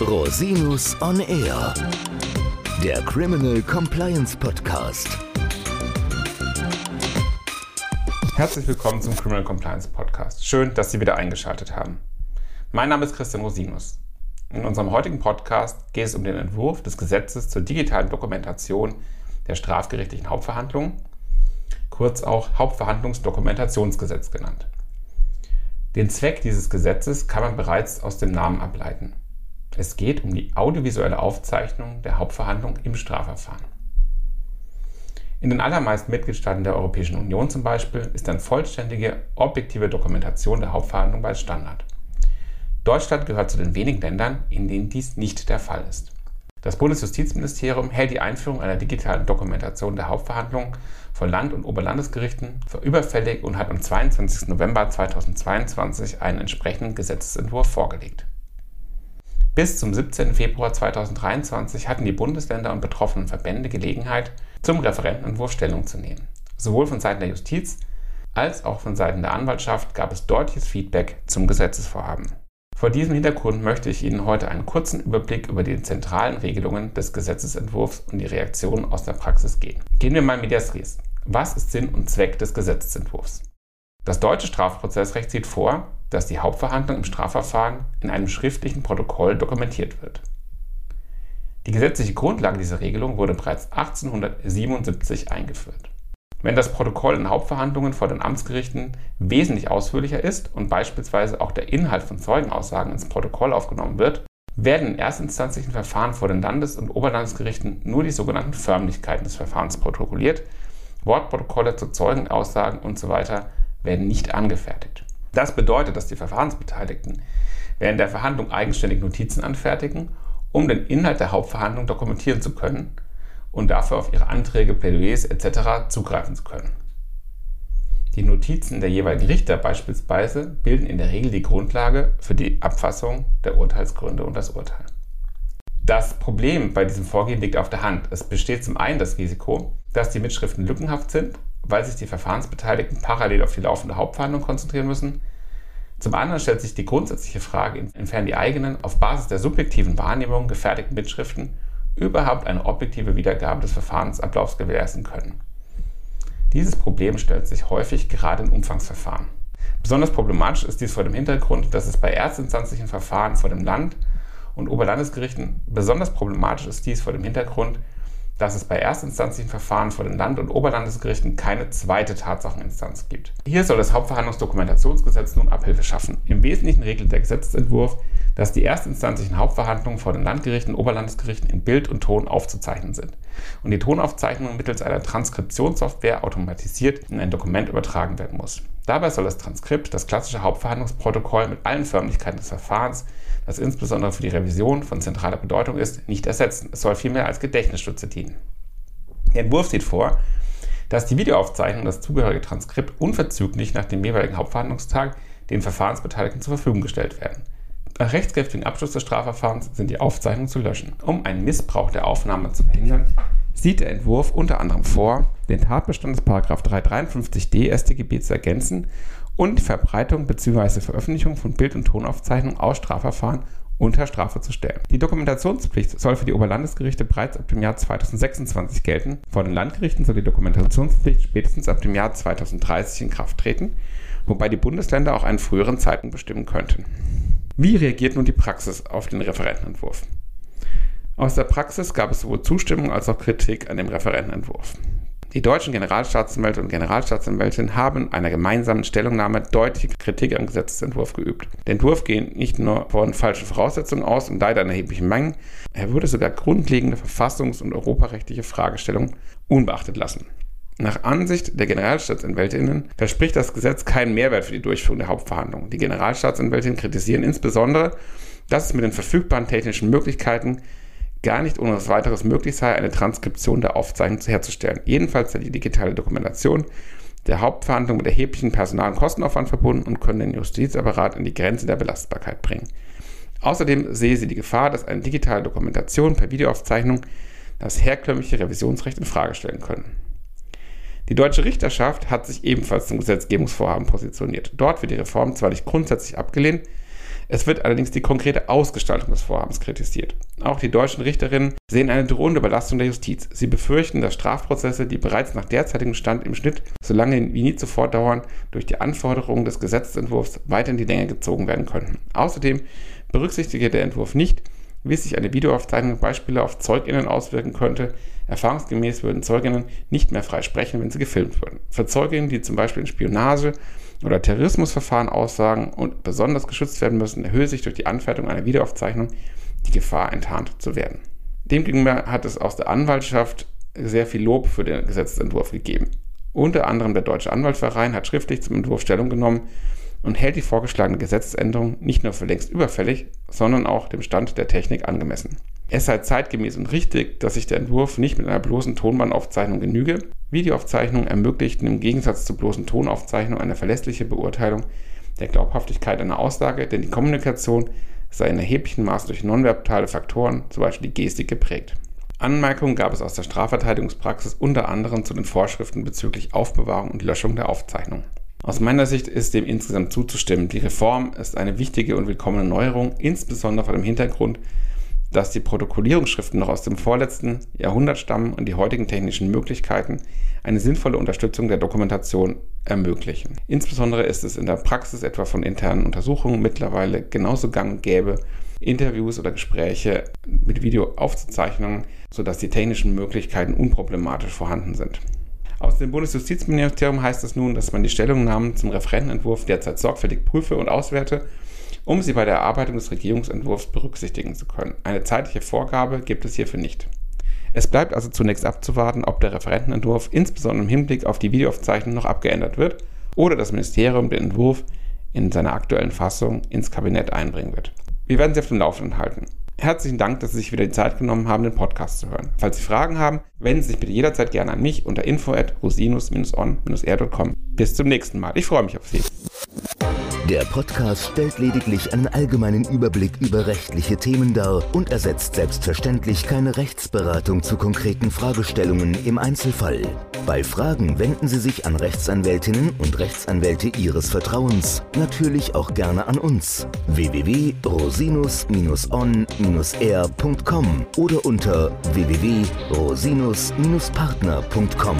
Rosinus on Air, der Criminal Compliance Podcast. Herzlich willkommen zum Criminal Compliance Podcast. Schön, dass Sie wieder eingeschaltet haben. Mein Name ist Christian Rosinus. In unserem heutigen Podcast geht es um den Entwurf des Gesetzes zur digitalen Dokumentation der strafgerichtlichen Hauptverhandlungen, kurz auch Hauptverhandlungsdokumentationsgesetz genannt. Den Zweck dieses Gesetzes kann man bereits aus dem Namen ableiten. Es geht um die audiovisuelle Aufzeichnung der Hauptverhandlung im Strafverfahren. In den allermeisten Mitgliedstaaten der Europäischen Union zum Beispiel ist eine vollständige, objektive Dokumentation der Hauptverhandlung bei Standard. Deutschland gehört zu den wenigen Ländern, in denen dies nicht der Fall ist. Das Bundesjustizministerium hält die Einführung einer digitalen Dokumentation der Hauptverhandlungen von Land- und Oberlandesgerichten für überfällig und hat am 22. November 2022 einen entsprechenden Gesetzesentwurf vorgelegt. Bis zum 17. Februar 2023 hatten die Bundesländer und betroffenen Verbände Gelegenheit, zum Referentenentwurf Stellung zu nehmen. Sowohl von Seiten der Justiz als auch von Seiten der Anwaltschaft gab es deutliches Feedback zum Gesetzesvorhaben. Vor diesem Hintergrund möchte ich Ihnen heute einen kurzen Überblick über die zentralen Regelungen des Gesetzesentwurfs und die Reaktionen aus der Praxis geben. Gehen wir mal medias res. Was ist Sinn und Zweck des Gesetzesentwurfs? Das deutsche Strafprozessrecht sieht vor, dass die Hauptverhandlung im Strafverfahren in einem schriftlichen Protokoll dokumentiert wird. Die gesetzliche Grundlage dieser Regelung wurde bereits 1877 eingeführt. Wenn das Protokoll in Hauptverhandlungen vor den Amtsgerichten wesentlich ausführlicher ist und beispielsweise auch der Inhalt von Zeugenaussagen ins Protokoll aufgenommen wird, werden in erstinstanzlichen Verfahren vor den Landes- und Oberlandesgerichten nur die sogenannten Förmlichkeiten des Verfahrens protokolliert. Wortprotokolle zu Zeugenaussagen usw. So werden nicht angefertigt. Das bedeutet, dass die Verfahrensbeteiligten während der Verhandlung eigenständig Notizen anfertigen, um den Inhalt der Hauptverhandlung dokumentieren zu können und dafür auf ihre Anträge, Plädoyers etc. zugreifen zu können. Die Notizen der jeweiligen Richter beispielsweise bilden in der Regel die Grundlage für die Abfassung der Urteilsgründe und das Urteil. Das Problem bei diesem Vorgehen liegt auf der Hand. Es besteht zum einen das Risiko, dass die Mitschriften lückenhaft sind, weil sich die Verfahrensbeteiligten parallel auf die laufende Hauptverhandlung konzentrieren müssen. Zum anderen stellt sich die grundsätzliche Frage, inwiefern die eigenen, auf Basis der subjektiven Wahrnehmung gefertigten Mitschriften überhaupt eine objektive Wiedergabe des Verfahrensablaufs gewährleisten können. Dieses Problem stellt sich häufig gerade in Umfangsverfahren. Besonders problematisch ist dies vor dem Hintergrund, dass es bei erstinstanzlichen Verfahren vor dem Land und Oberlandesgerichten besonders problematisch ist dies vor dem Hintergrund, dass es bei erstinstanzlichen Verfahren vor den Land- und Oberlandesgerichten keine zweite Tatsacheninstanz gibt. Hier soll das Hauptverhandlungsdokumentationsgesetz nun Abhilfe schaffen. Im Wesentlichen regelt der Gesetzentwurf, dass die erstinstanzlichen Hauptverhandlungen vor den Landgerichten und Oberlandesgerichten in Bild und Ton aufzuzeichnen sind und die Tonaufzeichnung mittels einer Transkriptionssoftware automatisiert in ein Dokument übertragen werden muss. Dabei soll das Transkript das klassische Hauptverhandlungsprotokoll mit allen Förmlichkeiten des Verfahrens, das insbesondere für die Revision von zentraler Bedeutung ist, nicht ersetzen. Es soll vielmehr als Gedächtnisstütze dienen. Der Entwurf sieht vor, dass die Videoaufzeichnung und das zugehörige Transkript unverzüglich nach dem jeweiligen Hauptverhandlungstag den Verfahrensbeteiligten zur Verfügung gestellt werden. Nach rechtskräftigem Abschluss des Strafverfahrens sind die Aufzeichnungen zu löschen. Um einen Missbrauch der Aufnahme zu verhindern, sieht der Entwurf unter anderem vor, den Tatbestand des 353d StGB zu ergänzen und die Verbreitung bzw. Veröffentlichung von Bild- und Tonaufzeichnungen aus Strafverfahren unter Strafe zu stellen. Die Dokumentationspflicht soll für die Oberlandesgerichte bereits ab dem Jahr 2026 gelten. Vor den Landgerichten soll die Dokumentationspflicht spätestens ab dem Jahr 2030 in Kraft treten, wobei die Bundesländer auch einen früheren Zeitpunkt bestimmen könnten. Wie reagiert nun die Praxis auf den Referentenentwurf? Aus der Praxis gab es sowohl Zustimmung als auch Kritik an dem Referentenentwurf. Die deutschen Generalstaatsanwälte und Generalstaatsanwältinnen haben in einer gemeinsamen Stellungnahme deutliche Kritik am Gesetzentwurf geübt. Der Entwurf geht nicht nur von falschen Voraussetzungen aus und leider in erheblichen Mengen, er würde sogar grundlegende verfassungs- und europarechtliche Fragestellungen unbeachtet lassen. Nach Ansicht der Generalstaatsanwältinnen verspricht das Gesetz keinen Mehrwert für die Durchführung der Hauptverhandlungen. Die Generalstaatsanwältinnen kritisieren insbesondere, dass es mit den verfügbaren technischen Möglichkeiten gar nicht ohne weiteres möglich sei, eine Transkription der Aufzeichnung herzustellen. Jedenfalls sei die digitale Dokumentation der Hauptverhandlung mit erheblichem Personal- und Kostenaufwand verbunden und könne den Justizapparat an die Grenze der Belastbarkeit bringen. Außerdem sehe sie die Gefahr, dass eine digitale Dokumentation per Videoaufzeichnung das herkömmliche Revisionsrecht in Frage stellen können. Die deutsche Richterschaft hat sich ebenfalls zum Gesetzgebungsvorhaben positioniert. Dort wird die Reform zwar nicht grundsätzlich abgelehnt, Es wird allerdings die konkrete Ausgestaltung des Vorhabens kritisiert. Auch die deutschen Richterinnen sehen eine drohende Überlastung der Justiz. Sie befürchten, dass Strafprozesse, die bereits nach derzeitigem Stand im Schnitt so lange wie nie zuvor dauern, durch die Anforderungen des Gesetzentwurfs weiter in die Länge gezogen werden könnten. Außerdem berücksichtige der Entwurf nicht, wie sich eine Videoaufzeichnung Beispiele auf ZeugInnen auswirken könnte. Erfahrungsgemäß würden Zeuginnen nicht mehr frei sprechen, wenn sie gefilmt würden. Für Zeuginnen, die zum Beispiel in Spionage oder Terrorismusverfahren aussagen und besonders geschützt werden müssen, erhöhe sich durch die Anfertigung einer Videoaufzeichnung die Gefahr, enttarnt zu werden. Demgegenüber hat es aus der Anwaltschaft sehr viel Lob für den Gesetzentwurf gegeben. Unter anderem der Deutsche Anwaltsverein hat schriftlich zum Entwurf Stellung genommen und hält die vorgeschlagene Gesetzesänderung nicht nur für längst überfällig, sondern auch dem Stand der Technik angemessen. Es sei zeitgemäß und richtig, dass sich der Entwurf nicht mit einer bloßen Tonbandaufzeichnung genüge. Videoaufzeichnungen ermöglichten im Gegensatz zur bloßen Tonaufzeichnung eine verlässliche Beurteilung der Glaubhaftigkeit einer Aussage, denn die Kommunikation sei in erheblichem Maß durch nonverbale Faktoren, zum Beispiel die Gestik, geprägt. Anmerkungen gab es aus der Strafverteidigungspraxis unter anderem zu den Vorschriften bezüglich Aufbewahrung und Löschung der Aufzeichnung. Aus meiner Sicht ist dem insgesamt zuzustimmen. Die Reform ist eine wichtige und willkommene Neuerung, insbesondere vor dem Hintergrund, dass die Protokollierungsschriften noch aus dem vorletzten Jahrhundert stammen und die heutigen technischen Möglichkeiten eine sinnvolle Unterstützung der Dokumentation ermöglichen. Insbesondere ist es in der Praxis etwa von internen Untersuchungen mittlerweile genauso gang und gäbe, Interviews oder Gespräche mit Video aufzuzeichnen, sodass die technischen Möglichkeiten unproblematisch vorhanden sind. Aus dem Bundesjustizministerium heißt es nun, dass man die Stellungnahmen zum Referentenentwurf derzeit sorgfältig prüfe und auswerte um sie bei der Erarbeitung des Regierungsentwurfs berücksichtigen zu können. Eine zeitliche Vorgabe gibt es hierfür nicht. Es bleibt also zunächst abzuwarten, ob der Referentenentwurf insbesondere im Hinblick auf die Videoaufzeichnung noch abgeändert wird oder das Ministerium den Entwurf in seiner aktuellen Fassung ins Kabinett einbringen wird. Wir werden Sie auf dem Laufenden halten. Herzlichen Dank, dass Sie sich wieder die Zeit genommen haben, den Podcast zu hören. Falls Sie Fragen haben, wenden Sie sich bitte jederzeit gerne an mich unter info at rosinus-on-r.com. Bis zum nächsten Mal. Ich freue mich auf Sie. Der Podcast stellt lediglich einen allgemeinen Überblick über rechtliche Themen dar und ersetzt selbstverständlich keine Rechtsberatung zu konkreten Fragestellungen im Einzelfall. Bei Fragen wenden Sie sich an Rechtsanwältinnen und Rechtsanwälte Ihres Vertrauens, natürlich auch gerne an uns. www.rosinus-on-r.com oder unter www.rosinus-partner.com.